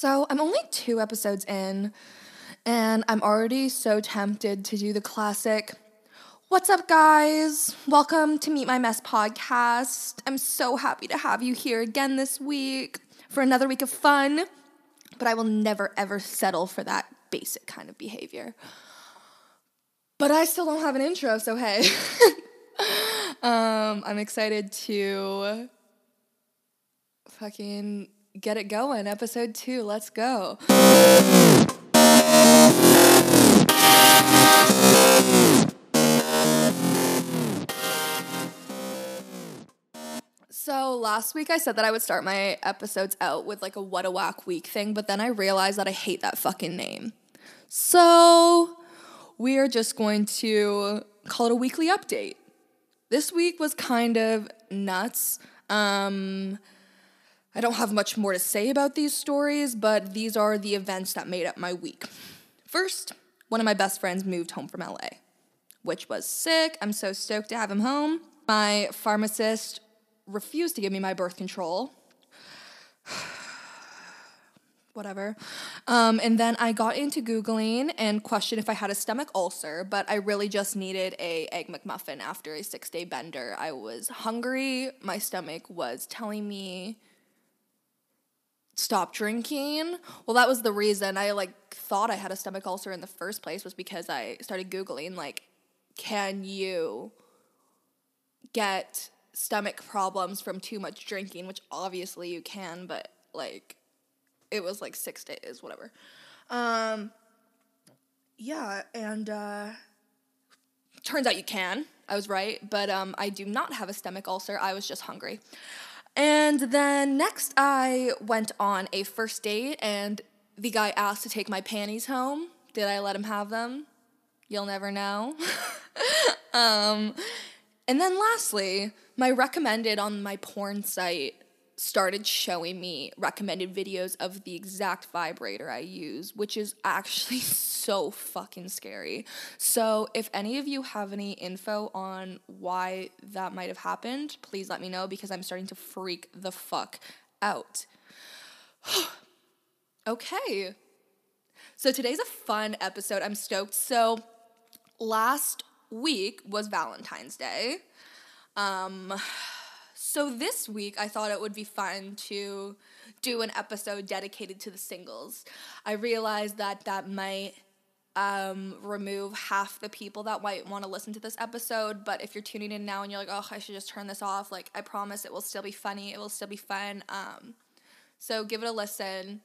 So I'm only two episodes in, and I'm already so tempted to do the classic. What's up, guys? Welcome to Meet My Mess podcast. I'm so happy to have you here again this week for another week of fun, but I will never ever settle for that basic kind of behavior. But I still don't have an intro, so hey. um, I'm excited to fucking get it going. Episode two, let's go. So last week I said that I would start my episodes out with like a what a whack week thing, but then I realized that I hate that fucking name. So we are just going to call it a weekly update. This week was kind of nuts. Um, I don't have much more to say about these stories, but these are the events that made up my week. First, one of my best friends moved home from LA, which was sick. I'm so stoked to have him home. My pharmacist refused to give me my birth control. Whatever. Um, and then I got into Googling and questioned if I had a stomach ulcer, but I really just needed a egg McMuffin after a six day bender. I was hungry. My stomach was telling me stop drinking. Well, that was the reason I like thought I had a stomach ulcer in the first place was because I started googling like can you get stomach problems from too much drinking, which obviously you can, but like it was like 6 days, whatever. Um yeah, and uh turns out you can. I was right, but um I do not have a stomach ulcer. I was just hungry. And then next, I went on a first date, and the guy asked to take my panties home. Did I let him have them? You'll never know. um, and then lastly, my recommended on my porn site started showing me recommended videos of the exact vibrator I use, which is actually so fucking scary. So, if any of you have any info on why that might have happened, please let me know because I'm starting to freak the fuck out. okay. So, today's a fun episode. I'm stoked. So, last week was Valentine's Day. Um, so this week, I thought it would be fun to do an episode dedicated to the singles. I realized that that might um, remove half the people that might want to listen to this episode. But if you're tuning in now and you're like, oh, I should just turn this off, like, I promise it will still be funny. It will still be fun. Um, so give it a listen.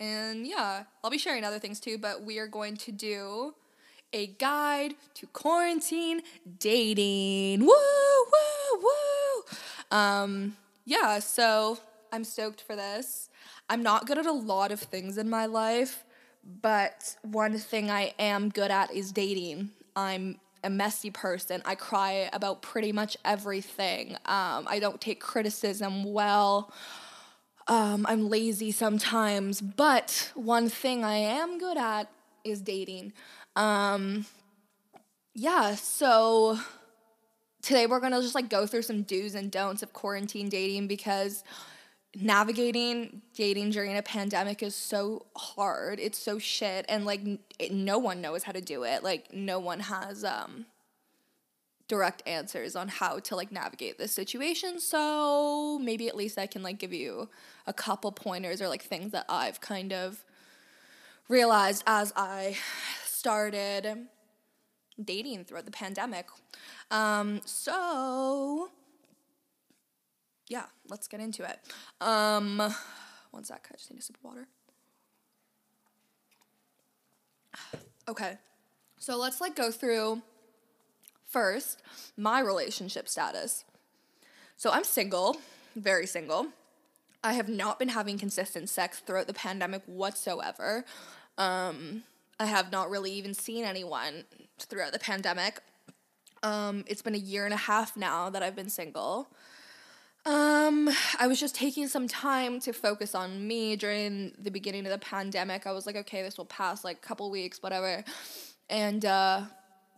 And yeah, I'll be sharing other things too, but we are going to do a guide to quarantine dating. Woo, woo. Um, yeah, so I'm stoked for this. I'm not good at a lot of things in my life, but one thing I am good at is dating. I'm a messy person. I cry about pretty much everything. Um, I don't take criticism well. Um, I'm lazy sometimes, but one thing I am good at is dating. Um, yeah, so today we're gonna just like go through some do's and don'ts of quarantine dating because navigating dating during a pandemic is so hard. It's so shit, and like it, no one knows how to do it. Like no one has um direct answers on how to like navigate this situation. So maybe at least I can like give you a couple pointers or like things that I've kind of realized as I started dating throughout the pandemic. Um, so, yeah, let's get into it. Um, one sec, I just need a sip of water. Okay, so let's like go through first my relationship status. So I'm single, very single. I have not been having consistent sex throughout the pandemic whatsoever. Um, I have not really even seen anyone throughout the pandemic. Um, it's been a year and a half now that I've been single. Um, I was just taking some time to focus on me during the beginning of the pandemic. I was like, okay, this will pass like a couple weeks, whatever. And uh,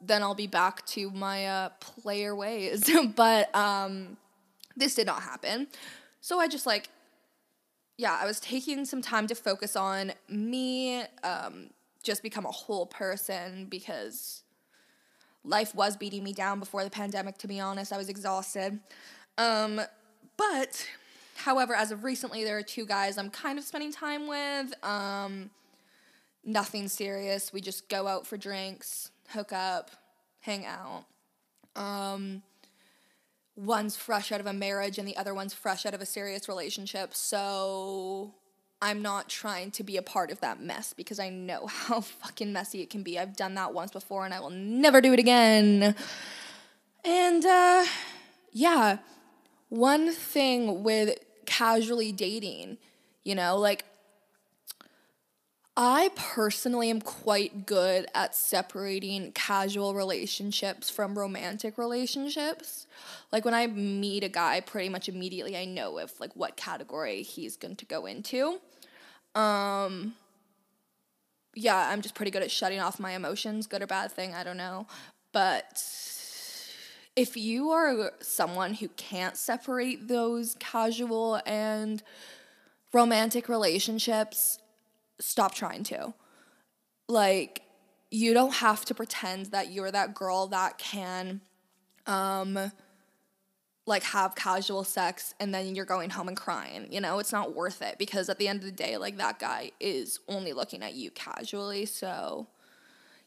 then I'll be back to my uh, player ways. but um, this did not happen. So I just like yeah, I was taking some time to focus on me, um, just become a whole person because life was beating me down before the pandemic, to be honest. I was exhausted. Um, but, however, as of recently, there are two guys I'm kind of spending time with. Um, nothing serious. We just go out for drinks, hook up, hang out. Um, one's fresh out of a marriage and the other one's fresh out of a serious relationship. So I'm not trying to be a part of that mess because I know how fucking messy it can be. I've done that once before and I will never do it again. And uh, yeah, one thing with casually dating, you know, like I personally am quite good at separating casual relationships from romantic relationships. Like when I meet a guy, pretty much immediately I know if like what category he's going to go into. Um yeah, I'm just pretty good at shutting off my emotions, good or bad thing, I don't know. But if you are someone who can't separate those casual and romantic relationships, stop trying to. Like, you don't have to pretend that you're that girl that can, um, like have casual sex and then you're going home and crying. You know, it's not worth it because at the end of the day, like that guy is only looking at you casually. So,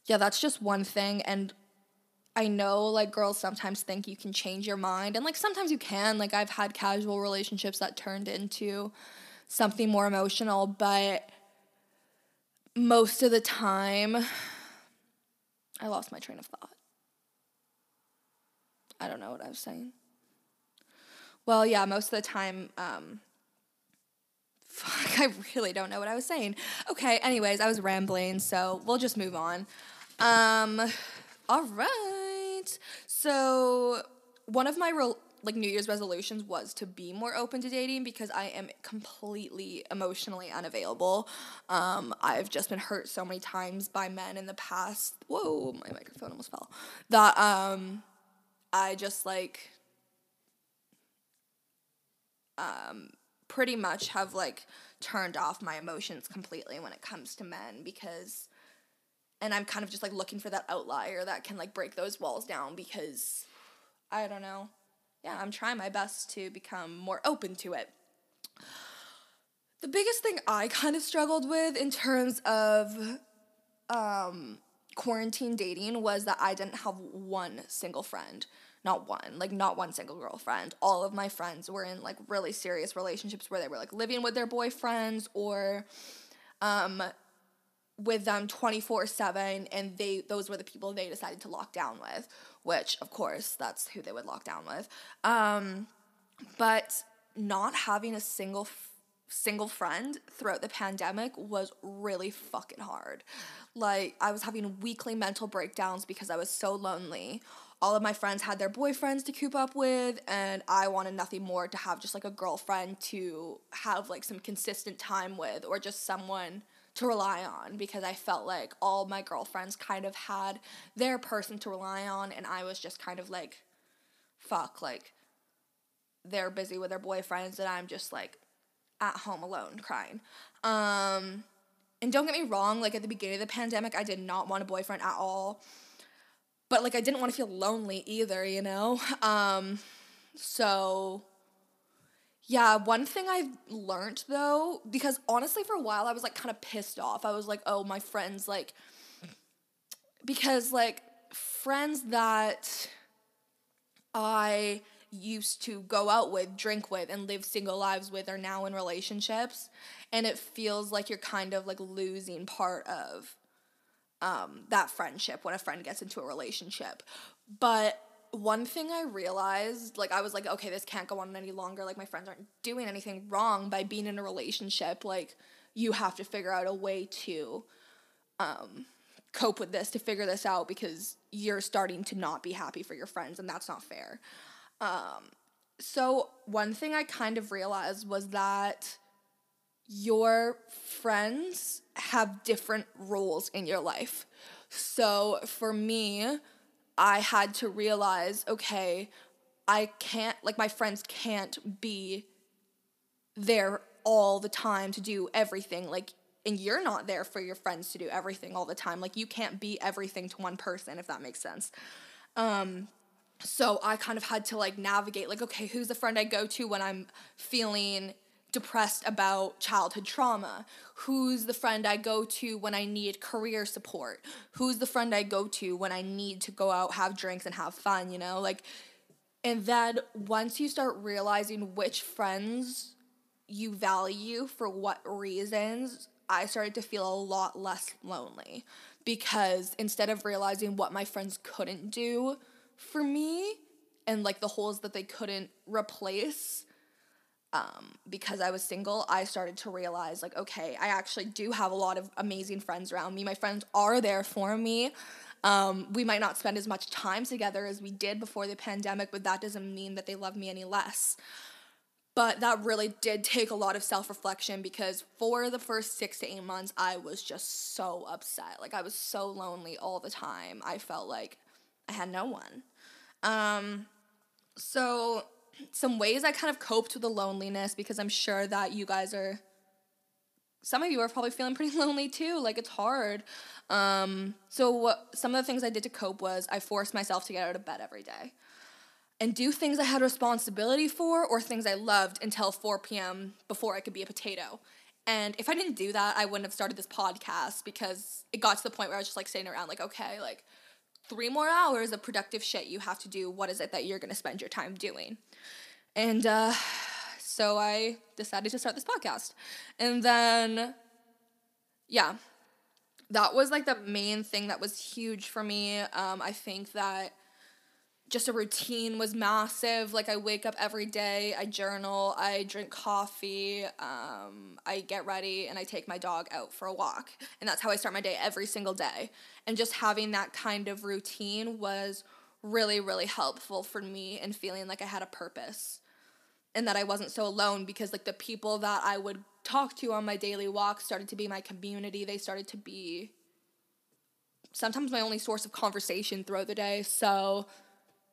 yeah, that's just one thing. And I know like girls sometimes think you can change your mind, and like sometimes you can. Like, I've had casual relationships that turned into something more emotional, but most of the time, I lost my train of thought. I don't know what I was saying. Well, yeah, most of the time, um, fuck, I really don't know what I was saying. Okay, anyways, I was rambling, so we'll just move on. Um, all right. So, one of my real like New Year's resolutions was to be more open to dating because I am completely emotionally unavailable. Um, I've just been hurt so many times by men in the past. Whoa, my microphone almost fell. That um, I just like um, pretty much have like turned off my emotions completely when it comes to men because and I'm kind of just like looking for that outlier that can like break those walls down because I don't know yeah, I'm trying my best to become more open to it. The biggest thing I kind of struggled with in terms of um, quarantine dating was that I didn't have one single friend. Not one, like not one single girlfriend. All of my friends were in like really serious relationships where they were like living with their boyfriends or um, with them 24/7 and they those were the people they decided to lock down with which of course that's who they would lock down with. Um, but not having a single f- single friend throughout the pandemic was really fucking hard. Like i was having weekly mental breakdowns because i was so lonely. All of my friends had their boyfriends to coop up with and i wanted nothing more to have just like a girlfriend to have like some consistent time with or just someone to rely on because I felt like all my girlfriends kind of had their person to rely on and I was just kind of like fuck like they're busy with their boyfriends and I'm just like at home alone crying. Um and don't get me wrong, like at the beginning of the pandemic I did not want a boyfriend at all. But like I didn't want to feel lonely either, you know? Um so yeah, one thing I've learned though, because honestly, for a while I was like kind of pissed off. I was like, oh, my friends, like, because like friends that I used to go out with, drink with, and live single lives with are now in relationships. And it feels like you're kind of like losing part of um, that friendship when a friend gets into a relationship. But one thing I realized, like I was like, okay, this can't go on any longer. Like my friends aren't doing anything wrong by being in a relationship. Like you have to figure out a way to um, cope with this, to figure this out because you're starting to not be happy for your friends, and that's not fair. Um, so one thing I kind of realized was that your friends have different roles in your life. So for me, I had to realize, okay, I can't, like, my friends can't be there all the time to do everything. Like, and you're not there for your friends to do everything all the time. Like, you can't be everything to one person, if that makes sense. Um, so I kind of had to like navigate, like, okay, who's the friend I go to when I'm feeling depressed about childhood trauma? Who's the friend I go to when I need career support? Who's the friend I go to when I need to go out, have drinks, and have fun, you know? Like, and then once you start realizing which friends you value for what reasons, I started to feel a lot less lonely because instead of realizing what my friends couldn't do for me and like the holes that they couldn't replace, um, because I was single, I started to realize, like, okay, I actually do have a lot of amazing friends around me. My friends are there for me. Um, we might not spend as much time together as we did before the pandemic, but that doesn't mean that they love me any less. But that really did take a lot of self reflection because for the first six to eight months, I was just so upset. Like, I was so lonely all the time. I felt like I had no one. Um, so some ways I kind of coped with the loneliness because I'm sure that you guys are some of you are probably feeling pretty lonely too. Like it's hard. Um, so what, some of the things I did to cope was I forced myself to get out of bed every day and do things I had responsibility for or things I loved until 4 p.m. before I could be a potato. And if I didn't do that, I wouldn't have started this podcast because it got to the point where I was just like sitting around like, okay, like three more hours of productive shit you have to do. What is it that you're gonna spend your time doing? And uh, so I decided to start this podcast. And then, yeah, that was like the main thing that was huge for me. Um, I think that just a routine was massive. Like I wake up every day, I journal, I drink coffee, um, I get ready, and I take my dog out for a walk. And that's how I start my day every single day. And just having that kind of routine was really, really helpful for me and feeling like I had a purpose and that I wasn't so alone because like the people that I would talk to on my daily walk started to be my community. They started to be sometimes my only source of conversation throughout the day. So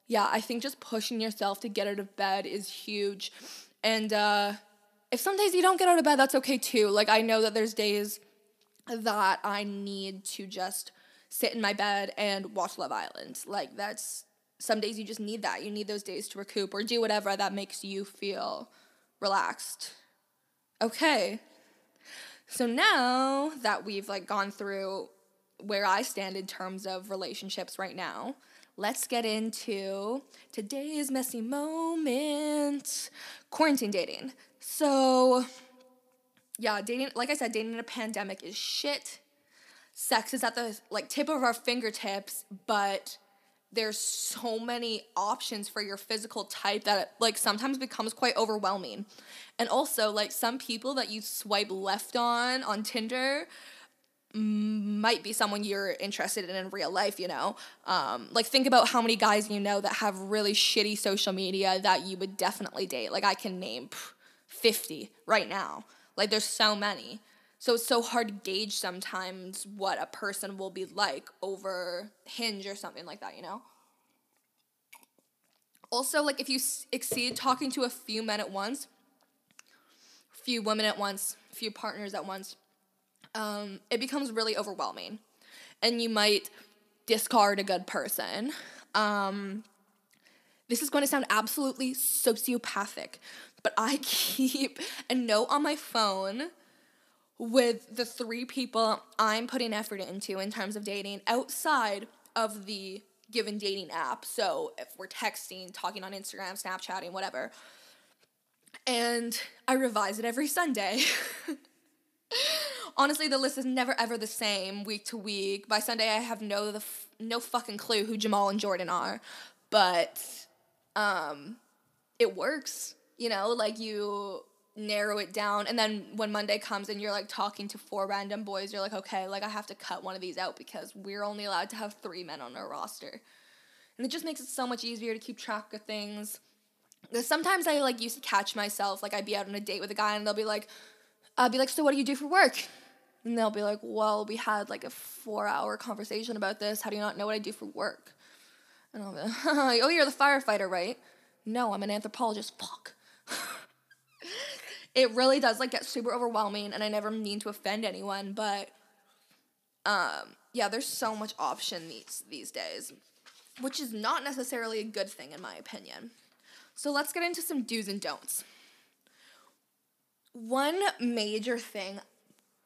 yeah, I think just pushing yourself to get out of bed is huge. And uh, if some days you don't get out of bed, that's okay too. Like, I know that there's days that I need to just sit in my bed and watch Love Island. Like, that's some days you just need that. You need those days to recoup or do whatever that makes you feel relaxed. Okay. So now that we've like gone through where I stand in terms of relationships right now, let's get into today's messy moment quarantine dating. So, yeah, dating, like I said, dating in a pandemic is shit. Sex is at the like tip of our fingertips, but there's so many options for your physical type that it, like sometimes becomes quite overwhelming. And also like some people that you swipe left on on Tinder might be someone you're interested in in real life, you know? Um, like, think about how many guys you know that have really shitty social media that you would definitely date. Like, I can name 50 right now. Like, there's so many. So, it's so hard to gauge sometimes what a person will be like over Hinge or something like that, you know? Also, like, if you exceed talking to a few men at once, a few women at once, a few partners at once, um, it becomes really overwhelming. And you might discard a good person. Um, this is going to sound absolutely sociopathic, but I keep a note on my phone with the three people I'm putting effort into in terms of dating outside of the given dating app. So if we're texting, talking on Instagram, Snapchatting, whatever. And I revise it every Sunday. honestly, the list is never ever the same week to week. By Sunday, I have no the f- no fucking clue who Jamal and Jordan are, but um, it works. You know, like you narrow it down, and then when Monday comes and you're like talking to four random boys, you're like, okay, like I have to cut one of these out because we're only allowed to have three men on our roster, and it just makes it so much easier to keep track of things. Sometimes I like used to catch myself, like I'd be out on a date with a guy and they'll be like, I'll be like, so what do you do for work? And they'll be like, well, we had like a four hour conversation about this. How do you not know what I do for work? And I'll be like, oh, you're the firefighter, right? No, I'm an anthropologist. Fuck. it really does like get super overwhelming and I never mean to offend anyone, but um yeah, there's so much option these these days, which is not necessarily a good thing in my opinion. So let's get into some do's and don'ts. One major thing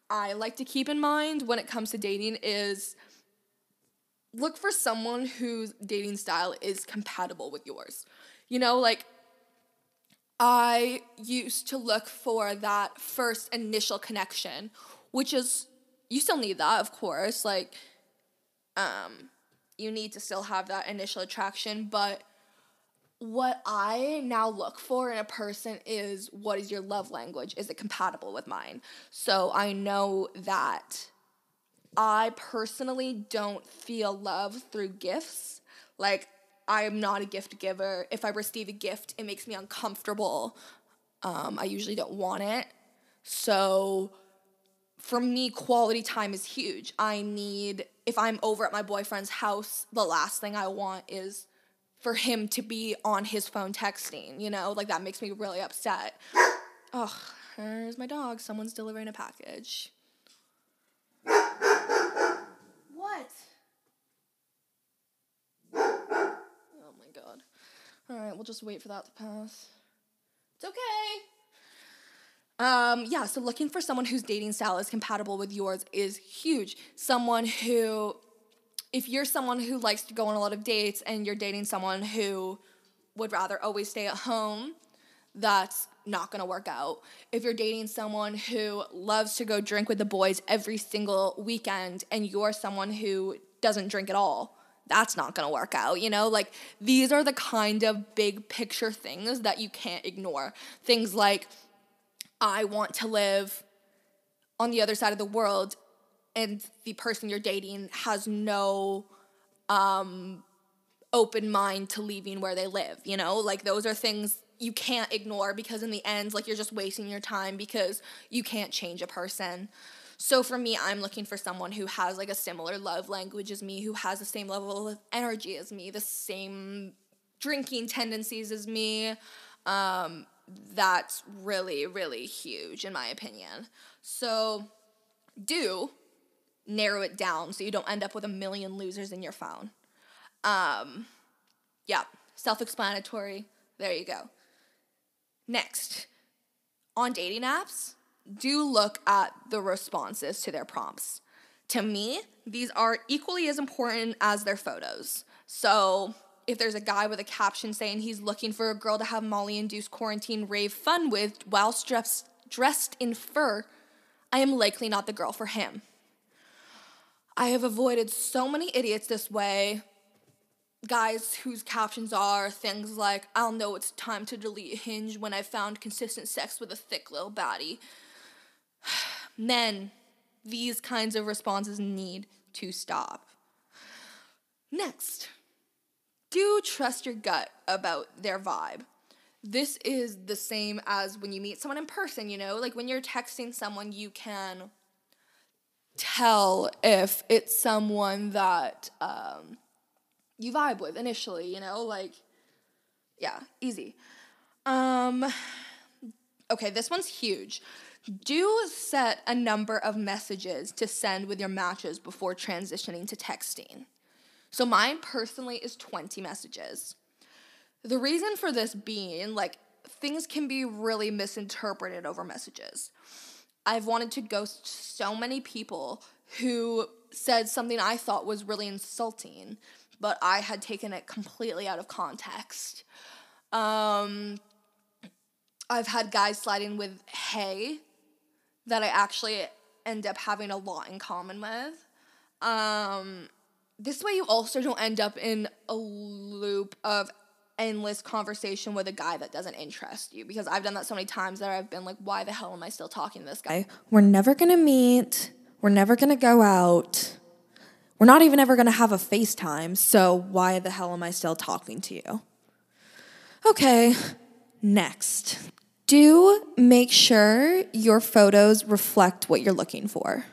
I like to keep in mind when it comes to dating is look for someone whose dating style is compatible with yours. You know, like I used to look for that first initial connection, which is you still need that, of course. Like um you need to still have that initial attraction, but what I now look for in a person is what is your love language? Is it compatible with mine? So I know that I personally don't feel love through gifts. Like, I am not a gift giver. If I receive a gift, it makes me uncomfortable. Um, I usually don't want it. So, for me, quality time is huge. I need, if I'm over at my boyfriend's house, the last thing I want is for him to be on his phone texting, you know? Like, that makes me really upset. Oh, there's my dog. Someone's delivering a package. What? Oh my god. All right, we'll just wait for that to pass. It's okay. Um, yeah, so looking for someone whose dating style is compatible with yours is huge. Someone who, if you're someone who likes to go on a lot of dates and you're dating someone who would rather always stay at home, that's not gonna work out. If you're dating someone who loves to go drink with the boys every single weekend and you're someone who doesn't drink at all, that's not to work out, you know? Like these are the kind of big picture things that you can't ignore. Things like I want to live on the other side of the world and the person you're dating has no um open mind to leaving where they live, you know? Like those are things you can't ignore because in the end like you're just wasting your time because you can't change a person. So for me, I'm looking for someone who has like a similar love language as me, who has the same level of energy as me, the same drinking tendencies as me. Um, that's really, really huge in my opinion. So do narrow it down so you don't end up with a million losers in your phone. Um, yeah, self explanatory. There you go. Next, on dating apps, do look at the responses to their prompts. To me, these are equally as important as their photos. So, if there's a guy with a caption saying he's looking for a girl to have Molly induced quarantine rave fun with whilst dressed, dressed in fur, I am likely not the girl for him. I have avoided so many idiots this way. Guys whose captions are things like, I'll know it's time to delete Hinge when I found consistent sex with a thick little baddie. Men, these kinds of responses need to stop. Next, do trust your gut about their vibe. This is the same as when you meet someone in person, you know? Like when you're texting someone, you can tell if it's someone that um, you vibe with initially, you know? Like, yeah, easy. Um, okay, this one's huge. Do set a number of messages to send with your matches before transitioning to texting. So mine personally is 20 messages. The reason for this being, like, things can be really misinterpreted over messages. I've wanted to ghost so many people who said something I thought was really insulting, but I had taken it completely out of context. Um, I've had guys sliding with hey that I actually end up having a lot in common with. Um, this way, you also don't end up in a loop of endless conversation with a guy that doesn't interest you because I've done that so many times that I've been like, why the hell am I still talking to this guy? We're never gonna meet. We're never gonna go out. We're not even ever gonna have a FaceTime, so why the hell am I still talking to you? Okay, next do make sure your photos reflect what you're looking for.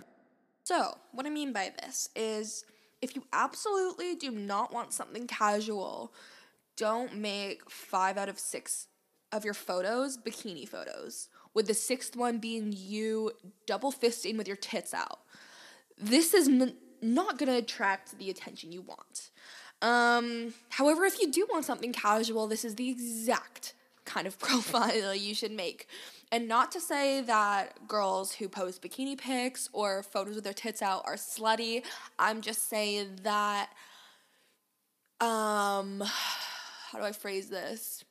So, what I mean by this is if you absolutely do not want something casual, don't make five out of six of your photos bikini photos with the sixth one being you double fisting with your tits out. This is n- not to attract the attention you want. Um, however, if you do want something casual, this is the exact kind of profile you should make. And not to say that girls who post bikini pics or photos with their tits out are slutty. I'm just saying that um how do I phrase this?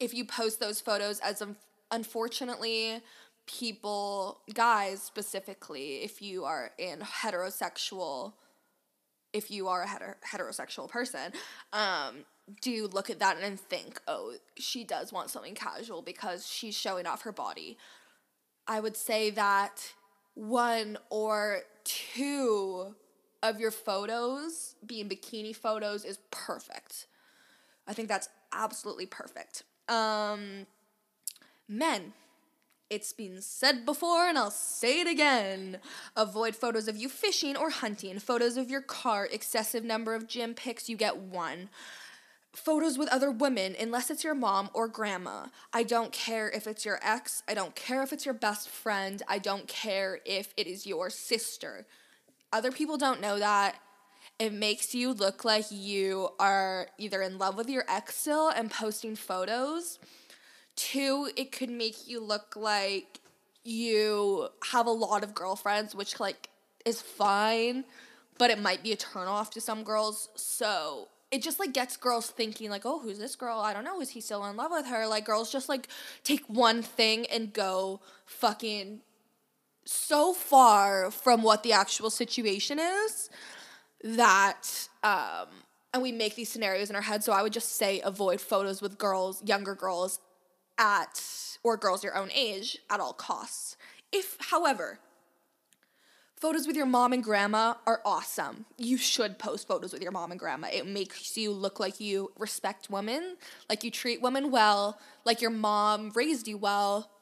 If you post those photos as um, unfortunately people guys specifically if you are in heterosexual if you are a heter- heterosexual person um do look at that and think, oh, she does want something casual because she's showing off her body. I would say that one or two of your photos being bikini photos is perfect. I think that's absolutely perfect. Um, men, it's been said before and I'll say it again. Avoid photos of you fishing or hunting, photos of your car, excessive number of gym pics, you get one photos with other women unless it's your mom or grandma. I don't care if it's your ex. I don't care if it's your best friend. I don't care if it is your sister. Other people don't know that. It makes you look like you are either in love with your ex still and posting photos. Two, it could make you look like you have a lot of girlfriends, which like is fine, but it might be a turn off to some girls. So it just like gets girls thinking like, oh, who's this girl? I don't know. Is he still in love with her? Like girls just like take one thing and go fucking so far from what the actual situation is that um and we make these scenarios in our head. So I would just say avoid photos with girls, younger girls at or girls your own age at all costs. If however, Photos with your mom and grandma are awesome. You should post photos with your mom and grandma. It makes you look like you respect women, like you treat women well, like your mom raised you well.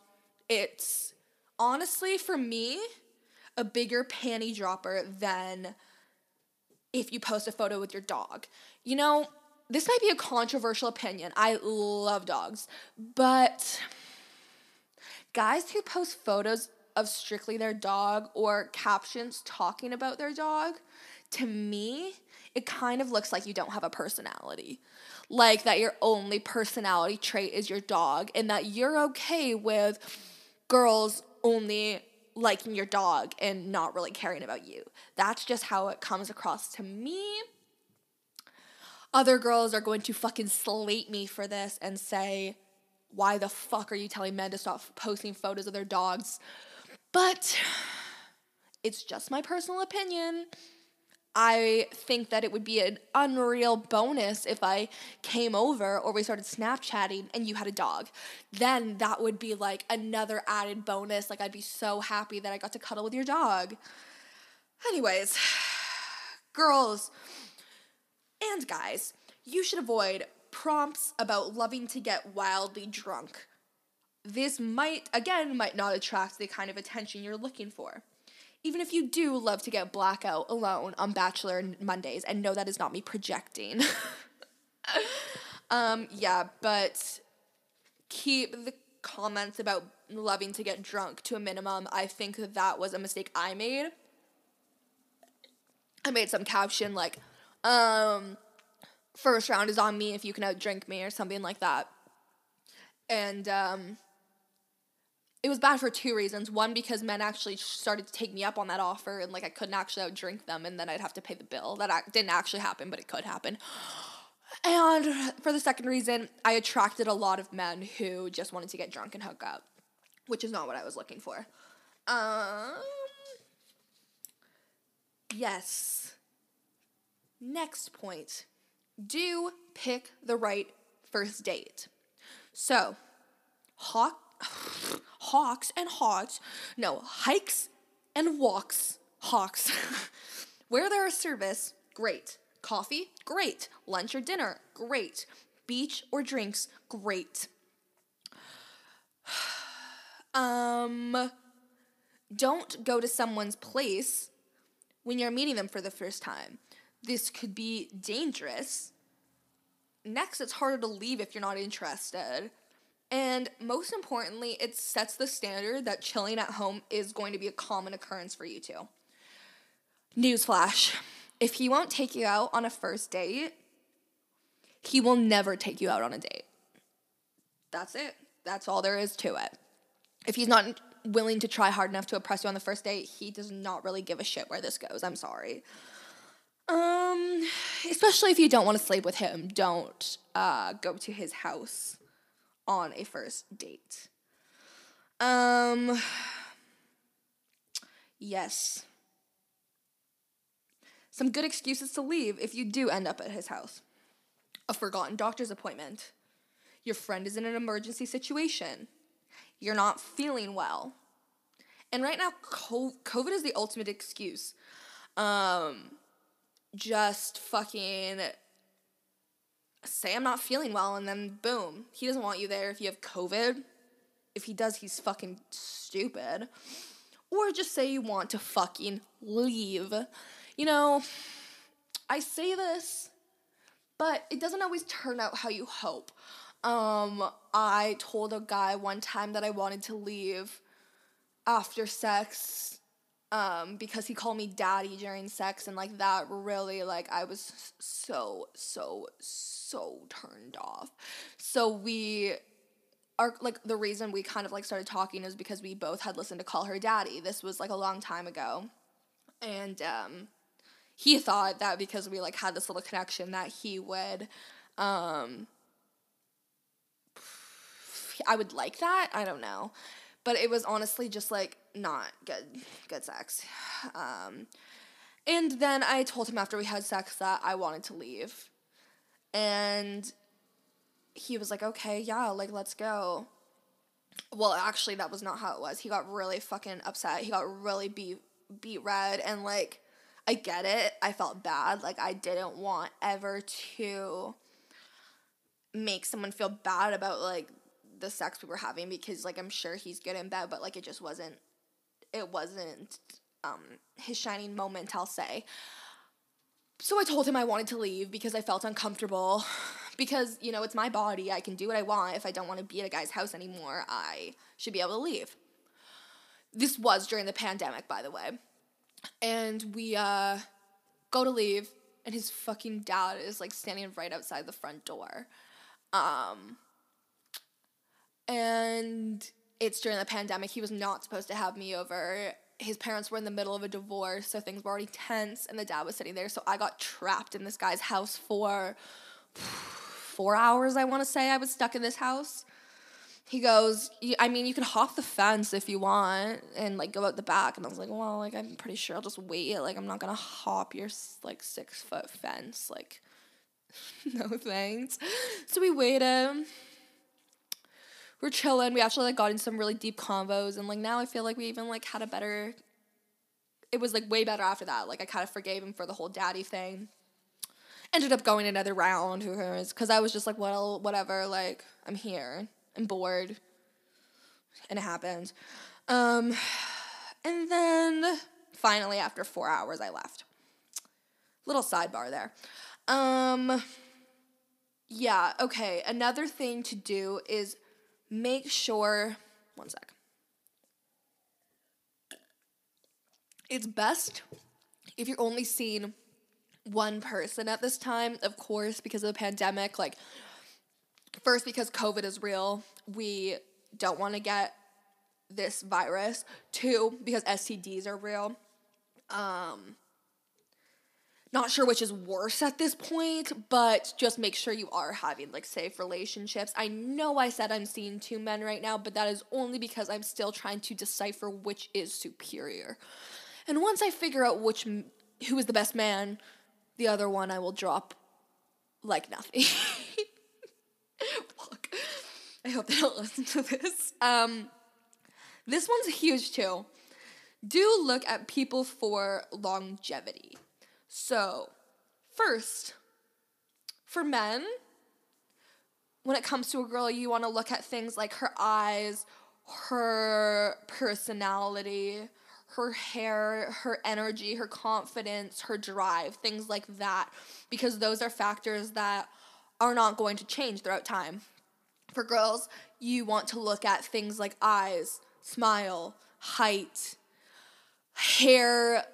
It's honestly, for me, a bigger panty dropper than if you post a photo with your dog. You know, this might be a controversial opinion. I love dogs, but guys who post photos of strictly their dog or captions talking about their dog, to me, it kind of looks like you don't have a personality. Like that your only personality trait is your dog, and that you're okay with girls only liking your dog and not really caring about you. That's just how it comes across to me. Other girls are going to fucking slate me for this and say, why the fuck are you telling men to stop posting photos of their dogs? But it's just my personal opinion. I think that it would be an unreal bonus if I came over or we started Snapchatting and you had a dog. Then that would be like another added bonus. Like, I'd be so happy that I got to cuddle with your dog. Anyways, girls and guys, you should avoid prompts about loving to get wildly drunk this might, again, might not attract the kind of attention you're looking for. Even if you do love to get blackout alone on Bachelor Mondays, and no, that is not me projecting. um, yeah, but keep the comments about loving to get drunk to a minimum. I think that that was a mistake I made. I made some caption like, um, first round is on me if you can outdrink me or something like that. And um, it was bad for two reasons. One, because men actually started to take me up on that offer, and like I couldn't actually outdrink them, and then I'd have to pay the bill. That didn't actually happen, but it could happen. And for the second reason, I attracted a lot of men who just wanted to get drunk and hook up, which is not what I was looking for. Um, yes. Next point do pick the right first date. So, hawk hawks and hogs, no, hikes and walks, hawks. Where there is service, great. Coffee, great. Lunch or dinner, great. Beach or drinks, great. um, don't go to someone's place when you're meeting them for the first time. This could be dangerous. Next, it's harder to leave if you're not interested And most importantly, it sets the standard that chilling at home is going to be a common occurrence for you two. Newsflash if he won't take you out on a first date, he will never take you out on a date. That's it. That's all there is to it. If he's not willing to try hard enough to impress you on the first date, he does not really give a shit where this goes. I'm sorry. Um, especially if you don't want to sleep with him, don't uh, go to his house on a first date. Um, yes. Some good excuses to leave if you do end up at his house. A forgotten doctor's appointment. Your friend is in an emergency situation. You're not feeling well. And right now, COVID is the ultimate excuse. Um, just fucking say I'm not feeling well, and then boom, he doesn't want you there if you have COVID. If he does, he's fucking stupid. Or just say you want to fucking leave. You know, I say this, but it doesn't always turn out how you hope. Um, I told a guy one time that I wanted to leave after sex um, because he called me daddy during sex and like that really like I was so so so turned off. So we are like the reason we kind of like started talking is because we both had listened to Call Her Daddy. This was like a long time ago. And um he thought that because we like had this little connection that he would um I would like that. I don't know. But it was honestly just like not good good sex. Um, and then I told him after we had sex that I wanted to leave. And he was like, "Okay, yeah, like let's go." Well, actually that was not how it was. He got really fucking upset. He got really beet beet red and like I get it. I felt bad. Like I didn't want ever to make someone feel bad about like the sex we were having because like I'm sure he's good in bed, but like it just wasn't it wasn't um his shining moment, I'll say. So I told him I wanted to leave because I felt uncomfortable because, you know, it's my body. I can do what I want. If I don't want to be at a guy's house anymore, I should be able to leave. This was during the pandemic, by the way. And we uh go to leave and his fucking dad is like standing right outside the front door. Um and it's during the pandemic. He was not supposed to have me over. His parents were in the middle of a divorce, so things were already tense, and the dad was sitting there. So I got trapped in this guy's house for four hours, I want to say. I was stuck in this house. He goes, I mean, you can hop the fence if you want and like go out the back. And I was like, well, like, I'm pretty sure I'll just wait. Like, I'm not going to hop your like six foot fence. Like, no thanks. So we waited we're chilling. We actually like got in some really deep convos, and like now I feel like we even like had a better. It was like way better after that. Like I kind of forgave him for the whole daddy thing. Ended up going another round, who cares? Because I was just like, well, whatever. Like I'm here. I'm bored, and it happened. Um, and then finally, after four hours, I left. Little sidebar there. Um, yeah, okay. Another thing to do is make sure, one sec. It's best if you're only seeing one person at this time, of course, because of the pandemic. Like, first, because COVID is real, we don't want to get this virus. Two, because STDs are real. Um, not sure which is worse at this point, but just make sure you are having like safe relationships. I know I said I'm seeing two men right now, but that is only because I'm still trying to decipher which is superior. And once I figure out which who is the best man, the other one I will drop like nothing. Fuck. I hope they don't listen to this. Um, this one's huge too. Do look at people for longevity. So, first, for men, when it comes to a girl, you want to look at things like her eyes, her personality, her hair, her energy, her confidence, her drive, things like that, because those are factors that are not going to change throughout time. For girls, you want to look at things like eyes, smile, height, hair,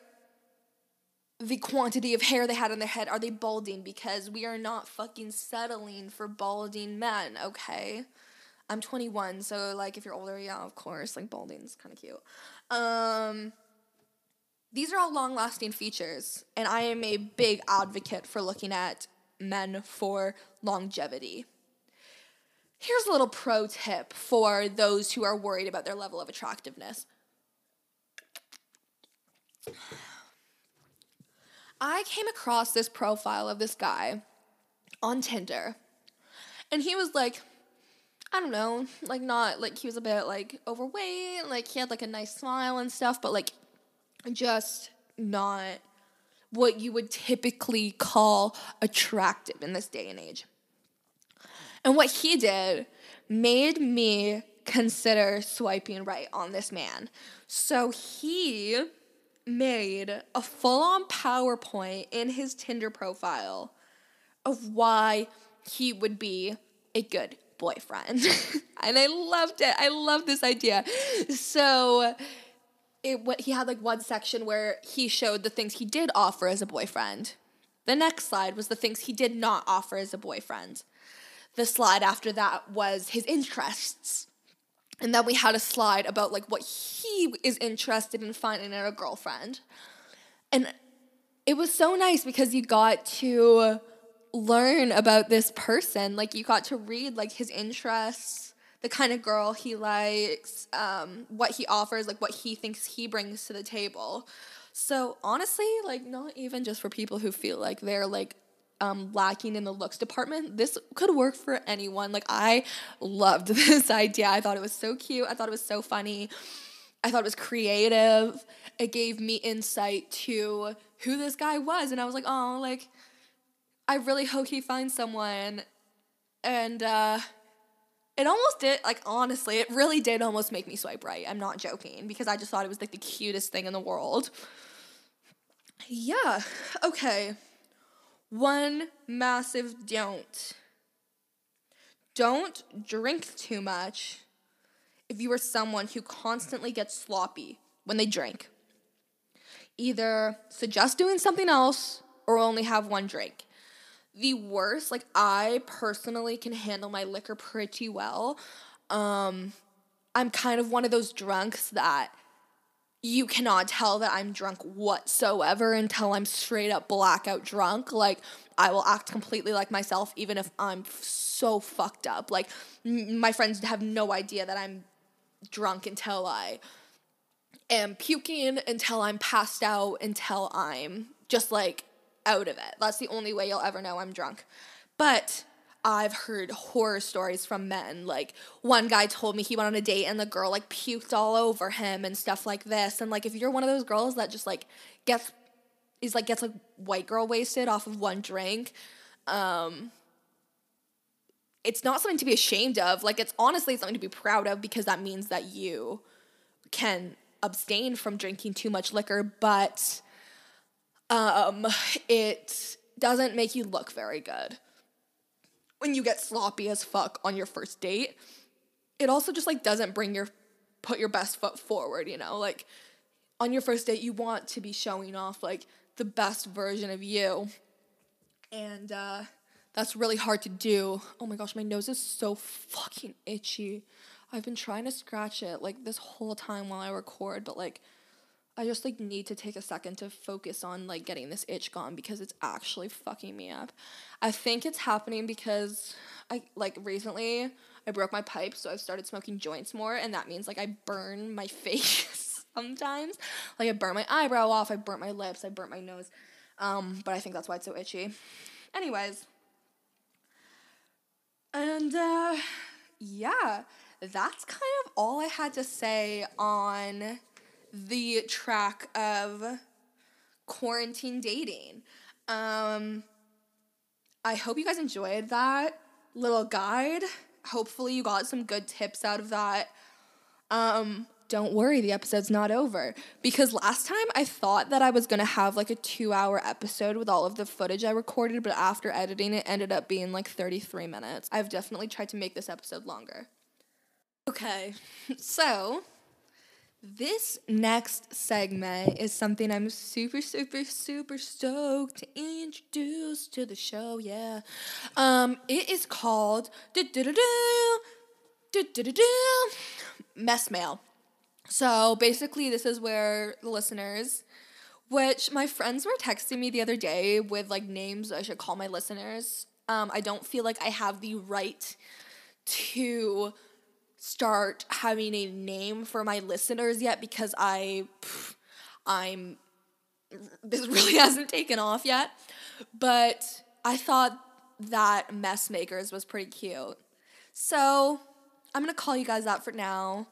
the quantity of hair they had on their head. Are they balding? Because we are not fucking settling for balding men, okay? I'm 21, so like if you're older, yeah, of course, like balding's kind of cute. Um, these are all long lasting features, and I am a big advocate for looking at men for longevity. Here's a little pro tip for those who are worried about their level of attractiveness. I came across this profile of this guy on Tinder, and he was like, I don't know, like not like he was a bit like overweight, like he had like a nice smile and stuff, but like just not what you would typically call attractive in this day and age. And what he did made me consider swiping right on this man. So he made a full on PowerPoint in his Tinder profile of why he would be a good boyfriend. and I loved it. I love this idea. So it what he had like one section where he showed the things he did offer as a boyfriend. The next slide was the things he did not offer as a boyfriend. The slide after that was his interests. And then we had a slide about like what he is interested in finding in a girlfriend. And it was so nice because you got to learn about this person. Like you got to read like his interests, the kind of girl he likes, um, what he offers, like what he thinks he brings to the table. So honestly, like not even just for people who feel like they're like um, lacking in the looks department, this could work for anyone. Like I loved this idea. I thought it was so cute. I thought it was so funny. I thought it was creative. It gave me insight to who this guy was, and I was like, oh, like I really hope he finds someone. And uh, it almost did, like, honestly, it really did almost make me swipe right. I'm not joking because I just thought it was like the cutest thing in the world. Yeah, okay. One massive don't. Don't drink too much if you are someone who constantly gets sloppy when they drink. Either suggest doing something else or only have one drink the worst. Like I personally can handle my liquor pretty well. Um I'm kind of one of those drunks that you cannot tell that I'm drunk whatsoever until I'm straight up blackout drunk. Like I will act completely like myself even if I'm so fucked up. Like my friends have no idea that I'm drunk until I am puking, until I'm passed out, until I'm just like out of it. That's the only way you'll ever know I'm drunk. But I've heard horror stories from men. Like one guy told me he went on a date and the girl like puked all over him and stuff like this. And like if you're one of those girls that just like gets is like gets like white girl wasted off of one drink, um it's not something to be ashamed of. Like it's honestly something to be proud of because that means that you can abstain from drinking too much liquor, but um, it doesn't make you look very good when you get sloppy as fuck on your first date. It also just like doesn't bring your put your best foot forward, you know? Like on your first date you want to be showing off like the best version of you. And uh that's really hard to do. Oh my gosh, my nose is so fucking itchy. I've been trying to scratch it like this whole time while I record, but like I just like need to take a second to focus on like getting this itch gone because it's actually fucking me up. I think it's happening because I like recently I broke my pipe, so I've started smoking joints more, and that means like I burn my face sometimes. Like I burn my eyebrow off, I burnt my lips, I burnt my nose. Um, but I think that's why it's so itchy. Anyways. And uh yeah, that's kind of all I had to say on the track of quarantine dating. Um, I hope you guys enjoyed that little guide. Hopefully, you got some good tips out of that. Um, don't worry, the episode's not over. Because last time I thought that I was gonna have like a two hour episode with all of the footage I recorded, but after editing it ended up being like 33 minutes. I've definitely tried to make this episode longer. Okay, so this next segment is something I'm super, super, super stoked to introduce to the show. Yeah. Um, it is called Mess Mail. So basically, this is where the listeners, which my friends were texting me the other day with like names I should call my listeners. Um, I don't feel like I have the right to start having a name for my listeners yet because I I'm this really hasn't taken off yet. But I thought that mess makers was pretty cute. So, I'm to call you guys that for now.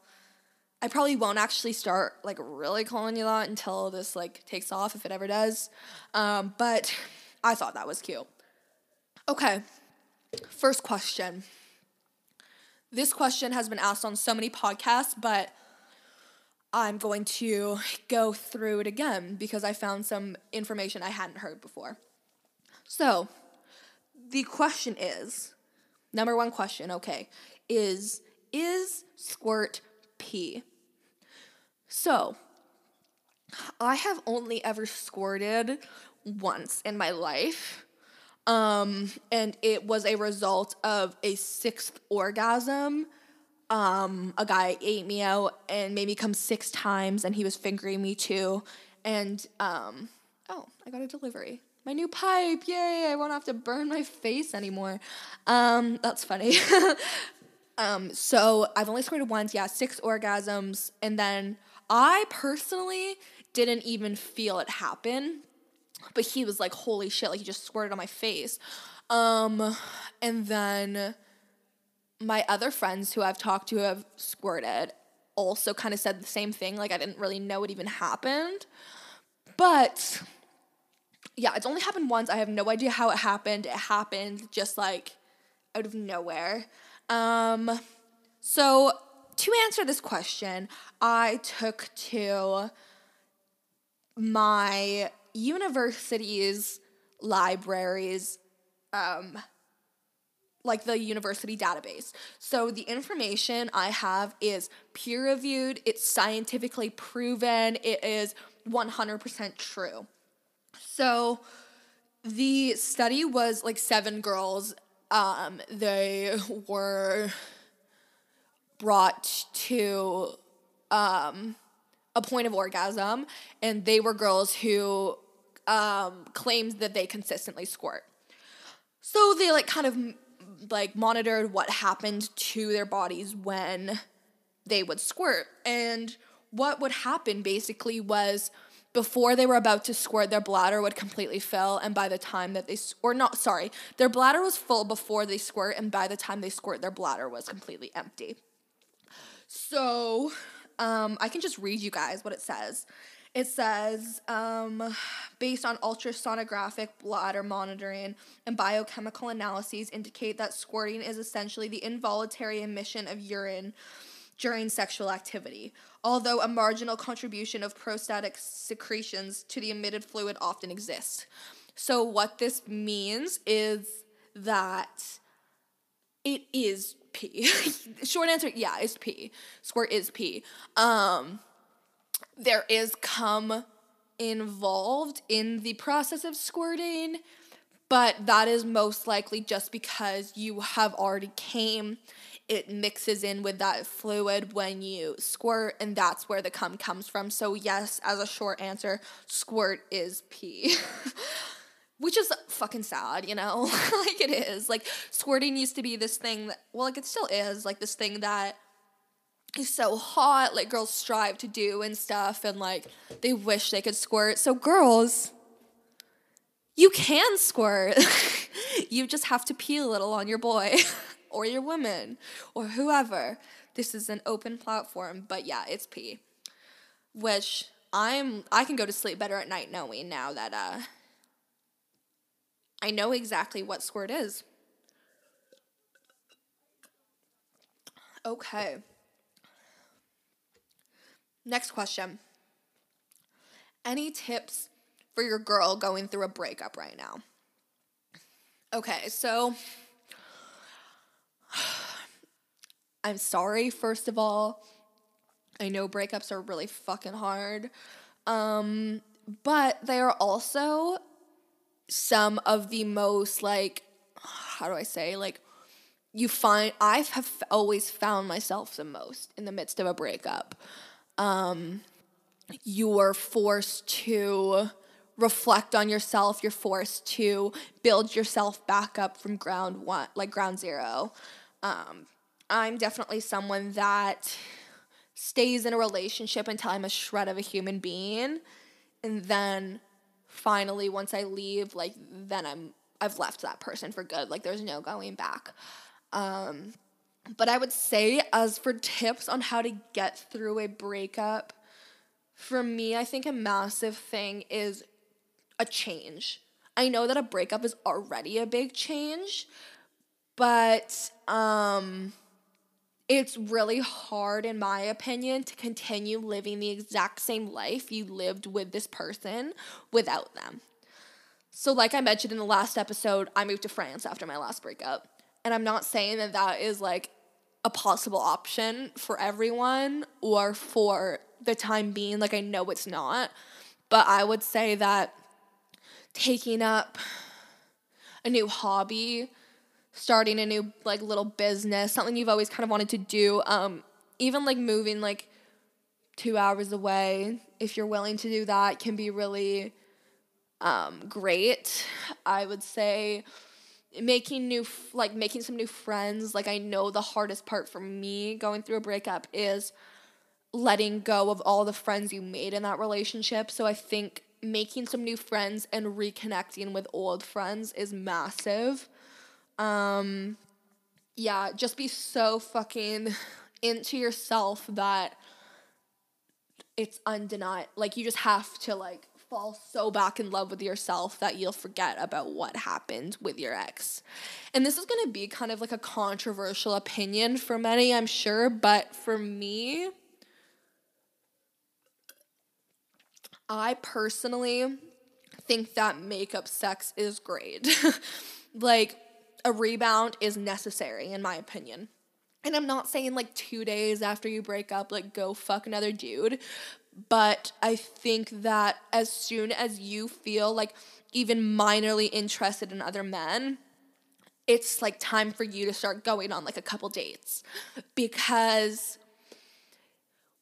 I probably won't actually start like really calling you that until this like takes off if it ever does. Um, but I thought that was cute. Okay. First question. This question has been asked on so many podcasts, but I'm going to go through it again because I found some information I hadn't heard before. So, the question is number one question, okay, is is squirt pee? So, I have only ever squirted once in my life. Um, and it was a result of a sixth orgasm. Um, a guy ate me out and made me come six times, and he was fingering me too. And um, oh, I got a delivery. My new pipe, yay! I won't have to burn my face anymore. Um, that's funny. um, so I've only squirted once, yeah, six orgasms, and then I personally didn't even feel it happen but he was like, holy shit, like he just squirted on my face. Um, and then my other friends who I've talked to have squirted also kind of said the same thing. Like I didn't really know it even happened. But yeah, it's only happened once. I have no idea how it happened. It happened just like out of nowhere. Um, so to answer this question, I took to my universities, libraries, um, like the university database. So the information I have is peer reviewed, it's scientifically proven, it is 100% true. So the study was like seven girls. Um, they were brought to um, a point of orgasm, and they were girls who um, claimed that they consistently squirt. So they like kind of like monitored what happened to their bodies when they would squirt. And what would happen basically was before they were about to squirt, their bladder would completely fill, and by the time that they, or not, sorry, their bladder was full before they squirt, and by the time they squirt, their bladder was completely empty. So, um, I can just read you guys what it says. It says, um, based on ultrasonographic bladder monitoring and biochemical analyses, indicate that squirting is essentially the involuntary emission of urine during sexual activity, although a marginal contribution of prostatic secretions to the emitted fluid often exists. So, what this means is that it is pee. Short answer, yeah, it's pee. Squirt is pee. Um, there is cum involved in the process of squirting, but that is most likely just because you have already came. It mixes in with that fluid when you squirt, and that's where the cum comes from. So, yes, as a short answer, squirt is pee. Which is fucking sad, you know? like it is. Like squirting used to be this thing that, well, like it still is, like this thing that is so hot, like girls strive to do and stuff, and like they wish they could squirt. So, girls, you can squirt. you just have to pee a little on your boy or your woman or whoever. This is an open platform, but yeah, it's pee. Which I'm I can go to sleep better at night knowing now that uh I know exactly what squirt is. Okay. Next question. Any tips for your girl going through a breakup right now? Okay, so I'm sorry, first of all. I know breakups are really fucking hard. Um, but they are also some of the most like how do I say like you find I have always found myself the most in the midst of a breakup. Um, you are forced to reflect on yourself. You're forced to build yourself back up from ground one, like ground zero. Um, I'm definitely someone that stays in a relationship until I'm a shred of a human being, and then finally once I leave, like then I'm I've left that person for good. Like there's no going back. Um, but I would say as for tips on how to get through a breakup, for me, I think a massive thing is a change. I know that a breakup is already a big change, but um it's really hard, in my opinion, to continue living the exact same life you lived with this person without them. So, like I mentioned in the last episode, I moved to France after my last breakup. And I'm not saying that that is like a possible option for everyone or for the time being. Like, I know it's not. But I would say that taking up a new hobby, starting a new like little business, something you've always kind of wanted to do. Um, even like moving like two hours away, if you're willing to do that, can be really um, great. I would say making new like making some new friends. Like I know the hardest part for me going through a breakup is letting go of all the friends you made in that relationship. So I think making some new friends and reconnecting with old friends is massive. Um, yeah, just be so fucking into yourself that it's undeniable. Like you just have to like fall so back in love with yourself that you'll forget about what happened with your ex. And this is going to be kind of like a controversial opinion for many, I'm sure, but for me I personally think that makeup sex is great. like a rebound is necessary, in my opinion. And I'm not saying like two days after you break up, like go fuck another dude. But I think that as soon as you feel like even minorly interested in other men, it's like time for you to start going on like a couple dates. Because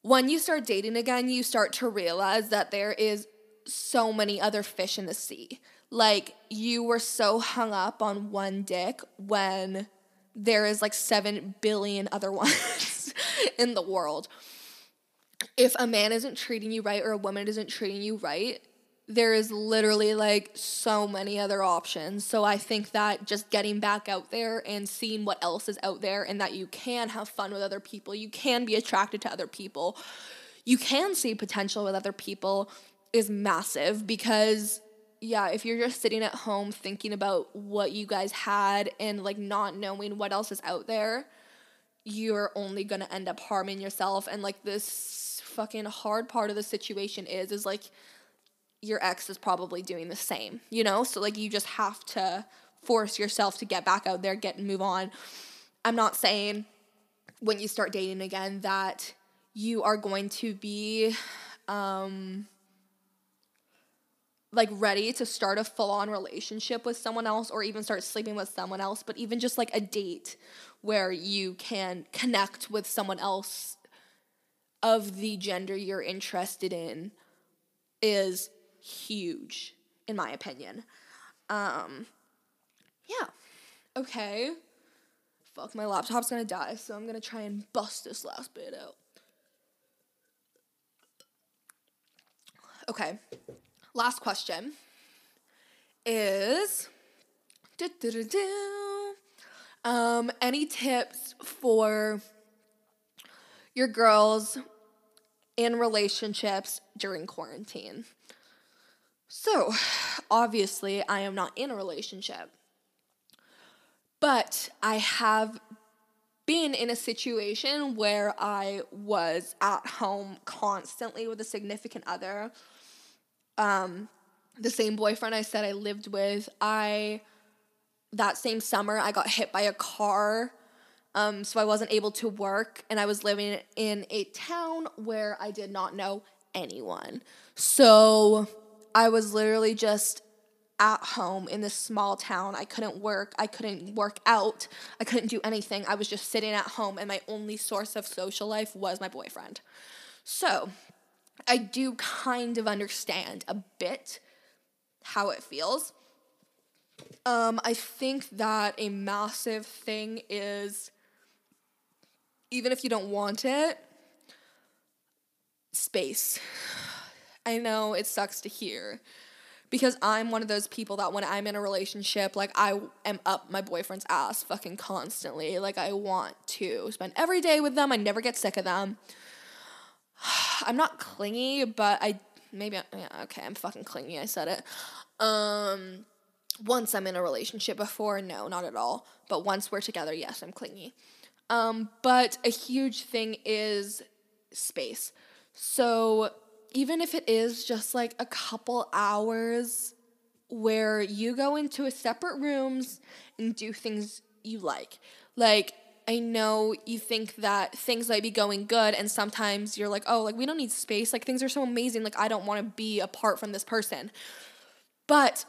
when you start dating again, you start to realize that there is so many other fish in the sea like you were so hung up on one dick when there is like 7 billion other ones in the world. If a man isn't treating you right or a woman isn't treating you right, there is literally like so many other options. So I think that just getting back out there and seeing what else is out there and that you can have fun with other people, you can be attracted to other people, you can see potential with other people is massive because yeah, if you're just sitting at home thinking about what you guys had and like not knowing what else is out there, you're only gonna end up harming yourself. And like this fucking hard part of the situation is, is like your ex is probably doing the same, you know? So like you just have to force yourself to get back out there, get and move on. I'm not saying when you start dating again that you are going to be um like ready to start a full on relationship with someone else or even start sleeping with someone else, but even just like a date where you can connect with someone else of the gender you're interested in is huge in my opinion. Um yeah. Okay. Fuck, my laptop's gonna die, so I'm gonna try and bust this last bit out. Okay last question is um, any tips for your girls in relationships during quarantine? So, obviously, I am not in a relationship, but I have been in a situation where I was at home constantly with a significant other. Um, the same boyfriend I said I lived with, I that same summer I got hit by a car. Um, so I wasn't able to work and I was living in a town where I did not know anyone. So I was literally just at home in this small town. I couldn't work. I couldn't work out. I couldn't do anything. I was just sitting at home, and my only source of social life was my boyfriend. So I do kind of understand a bit how it feels. Um, I think that a massive thing is even if you don't want it, space. I know it sucks to hear because I'm one of those people that when I'm in a relationship, like I am up my boyfriend's ass fucking constantly. Like I want to spend every day with them. I never get sick of them. I'm not clingy, but I maybe yeah, okay, I'm fucking clingy. I said it. Um once I'm in a relationship before, no, not at all. But once we're together, yes, I'm clingy. Um, but a huge thing is space. So even if it is just like a couple hours where you go into a separate rooms and do things you like. Like I know you think that things might be going good and sometimes you're like, "Oh, like we don't need space. Like things are so amazing. Like I don't want to be apart from this person." But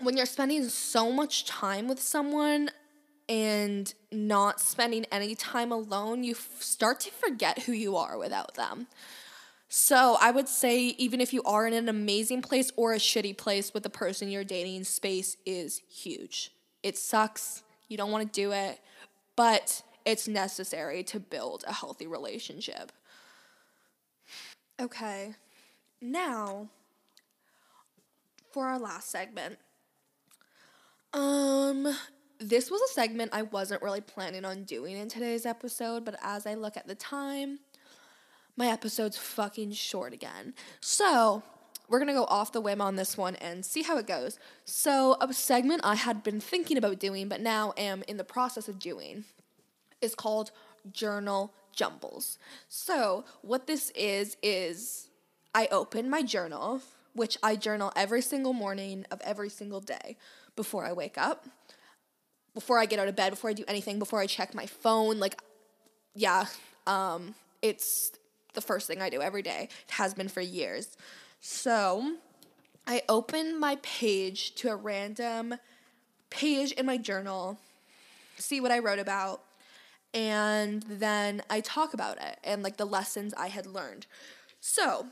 when you're spending so much time with someone and not spending any time alone, you f- start to forget who you are without them. So I would say, even if you are in an amazing place or a shitty place with the person you're dating, space is huge. It sucks. You don't want to do it, but it's necessary to build a healthy relationship. Okay, now for our last segment. Um, this was a segment I wasn't really planning on doing in today's episode, but as I look at the time, my episode's fucking short again. So, we're gonna go off the whim on this one and see how it goes. So, a segment I had been thinking about doing, but now am in the process of doing, is called Journal Jumbles. So, what this is, is I open my journal, which I journal every single morning of every single day before I wake up, before I get out of bed, before I do anything, before I check my phone. Like, yeah, um, it's the first thing I do every day. It has been for years. So I open my page to a random page in my journal, see what I wrote about, and then I talk about it and like the lessons I had learned. So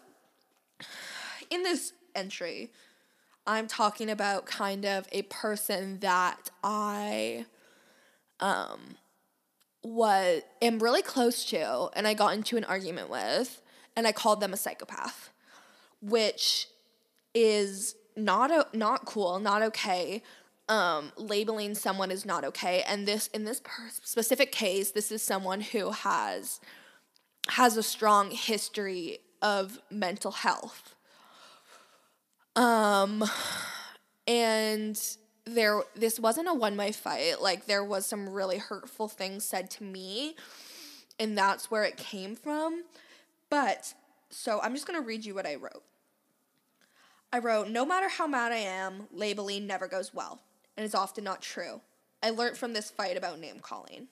in this entry, I'm talking about kind of a person that I um was am really close to and I got into an argument with and I called them a psychopath, which is not not cool, not okay. Um, labeling someone is not okay, and this in this specific case, this is someone who has has a strong history of mental health. Um, and there this wasn't a one way fight. Like there was some really hurtful things said to me, and that's where it came from. But so I'm just gonna read you what I wrote. I wrote, no matter how mad I am, labeling never goes well, and is often not true. I learned from this fight about name calling.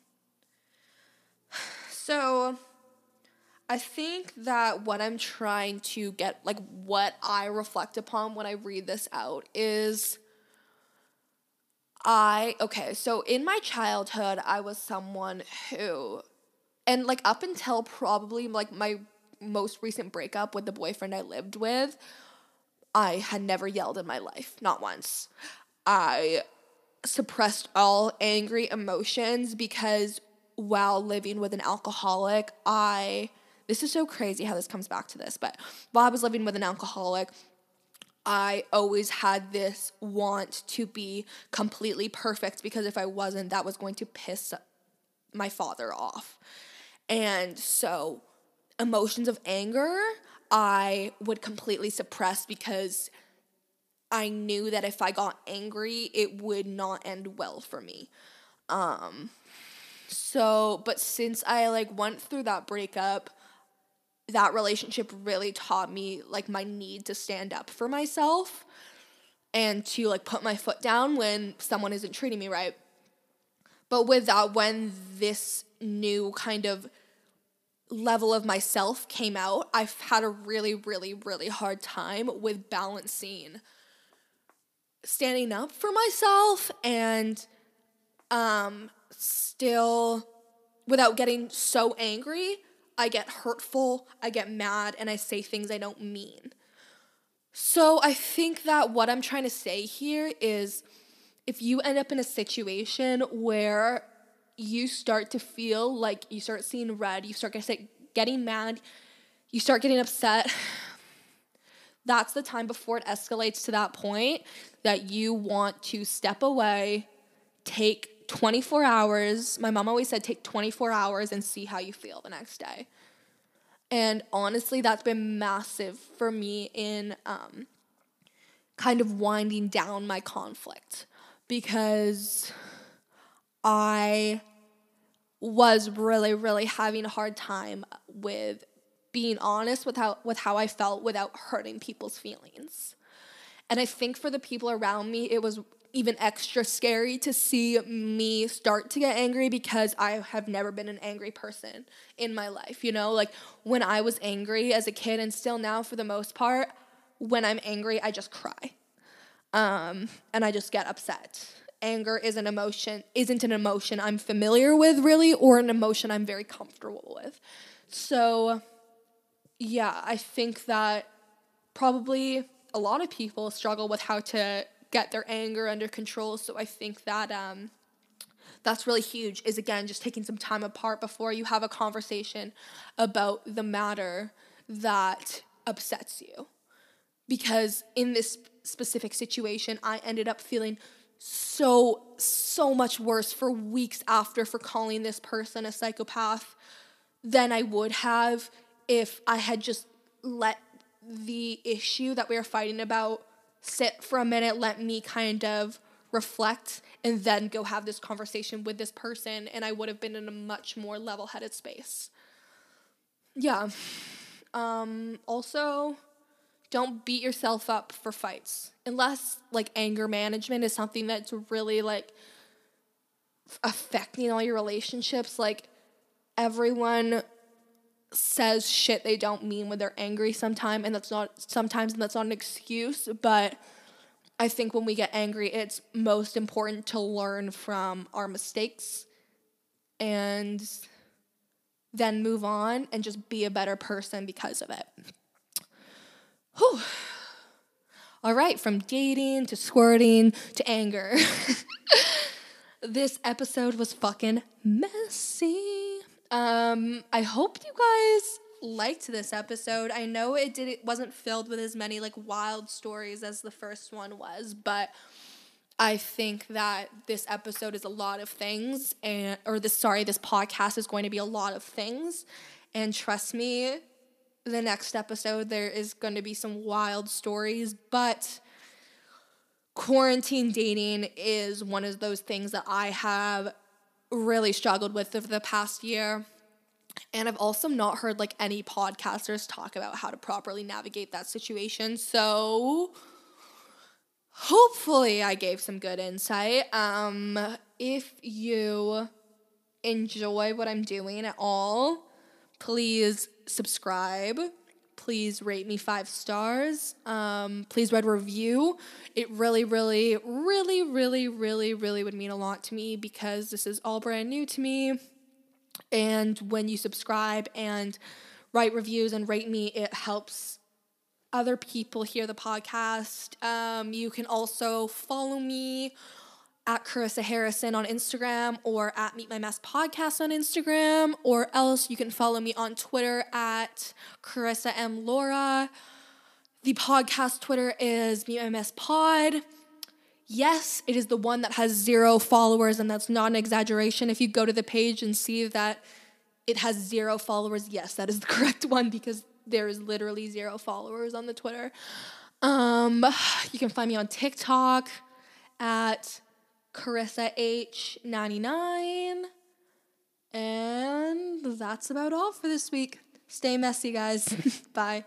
So I think that what I'm trying to get, like what I reflect upon when I read this out, is I okay, so in my childhood, I was someone who and like up until probably like my most recent breakup with the boyfriend I lived with, I had never yelled in my life, not once. I suppressed all angry emotions because while living with an alcoholic, I this is so crazy how this comes back to this, but while I was living with an alcoholic, I always had this want to be completely perfect because if I wasn't, that was going to piss my father off. And so, emotions of anger, I would completely suppress because I knew that if I got angry, it would not end well for me. Um, So, but since I like went through that breakup, that relationship really taught me like my need to stand up for myself and to like put my foot down when someone isn't treating me right. But with that, when this new kind of level of myself came out, I've had a really, really, really hard time with balancing standing up for myself and um still without getting so angry I get hurtful, I get mad, and I say things I don't mean. So I think that what I'm trying to say here is if you end up in a situation where you start to feel like you start seeing red, you start getting mad, you start getting upset, that's the time before it escalates to that point that you want to step away, take 24 hours. My mom always said take 24 hours and see how you feel the next day. And honestly, that's been massive for me in um, kind of winding down my conflict because I was really, really having a hard time with being honest with how with how I felt without hurting people's feelings. And I think for the people around me, it was even extra scary to see me start to get angry because I have never been an angry person in my life. You know, like when I was angry as a kid and still now for the most part, when I'm angry, I just cry. Um, and I just get upset. Anger is an emotion, isn't an emotion I'm familiar with really, or an emotion I'm very comfortable with. So, yeah, I think that probably a lot of people struggle with how to get their anger under control. So I think that um, that's really huge. Is again just taking some time apart before you have a conversation about the matter that upsets you. Because in this specific situation, I ended up feeling so so much worse for weeks after for calling this person a psychopath than I would have if I had just let the issue that we were fighting about sit for a minute, let me kind of reflect, and then go have this conversation with this person, and I would have been in a much more level headed space. Yeah. Um, also, don't beat yourself up for fights unless like anger management is something that's really like affecting all your relationships like everyone says shit they don't mean when they're angry sometimes and that's not sometimes and that's not an excuse but i think when we get angry it's most important to learn from our mistakes and then move on and just be a better person because of it. Whew. all right from dating to squirting to anger. This episode was fucking messy um, I hope you guys liked this episode. I know it did it wasn't filled with as many like wild stories as the first one was, but I think that this episode is a lot of things and or this sorry, this podcast is going to be a lot of things. And trust me, the next episode there is going to be some wild stories, but quarantine dating is one of those things that I have really struggled with over the past year. And I've also not heard like any podcasters talk about how to properly navigate that situation. So hopefully I gave some good insight. Um if you enjoy what I'm doing at all, please subscribe please rate me five stars. Um, please read review. It really, really, really, really, really, really would mean a lot to me because this is all brand new to me. And when you subscribe and write reviews and rate me, it helps other people hear the podcast. Um, you can also follow me at Carissa Harrison on Instagram or at Meet My Mess Podcast on Instagram, or else you can follow me on Twitter at Carissa M. Laura. The podcast Twitter is Meet My Mess Pod. Yes, it is the one that has zero followers, and that's not an exaggeration. If you go to the page and see that it has zero followers, yes, that is the correct one because there is literally zero followers on the Twitter. Um, you can find me on TikTok at Carissa H99. And that's about all for this week. Stay messy, guys. Bye.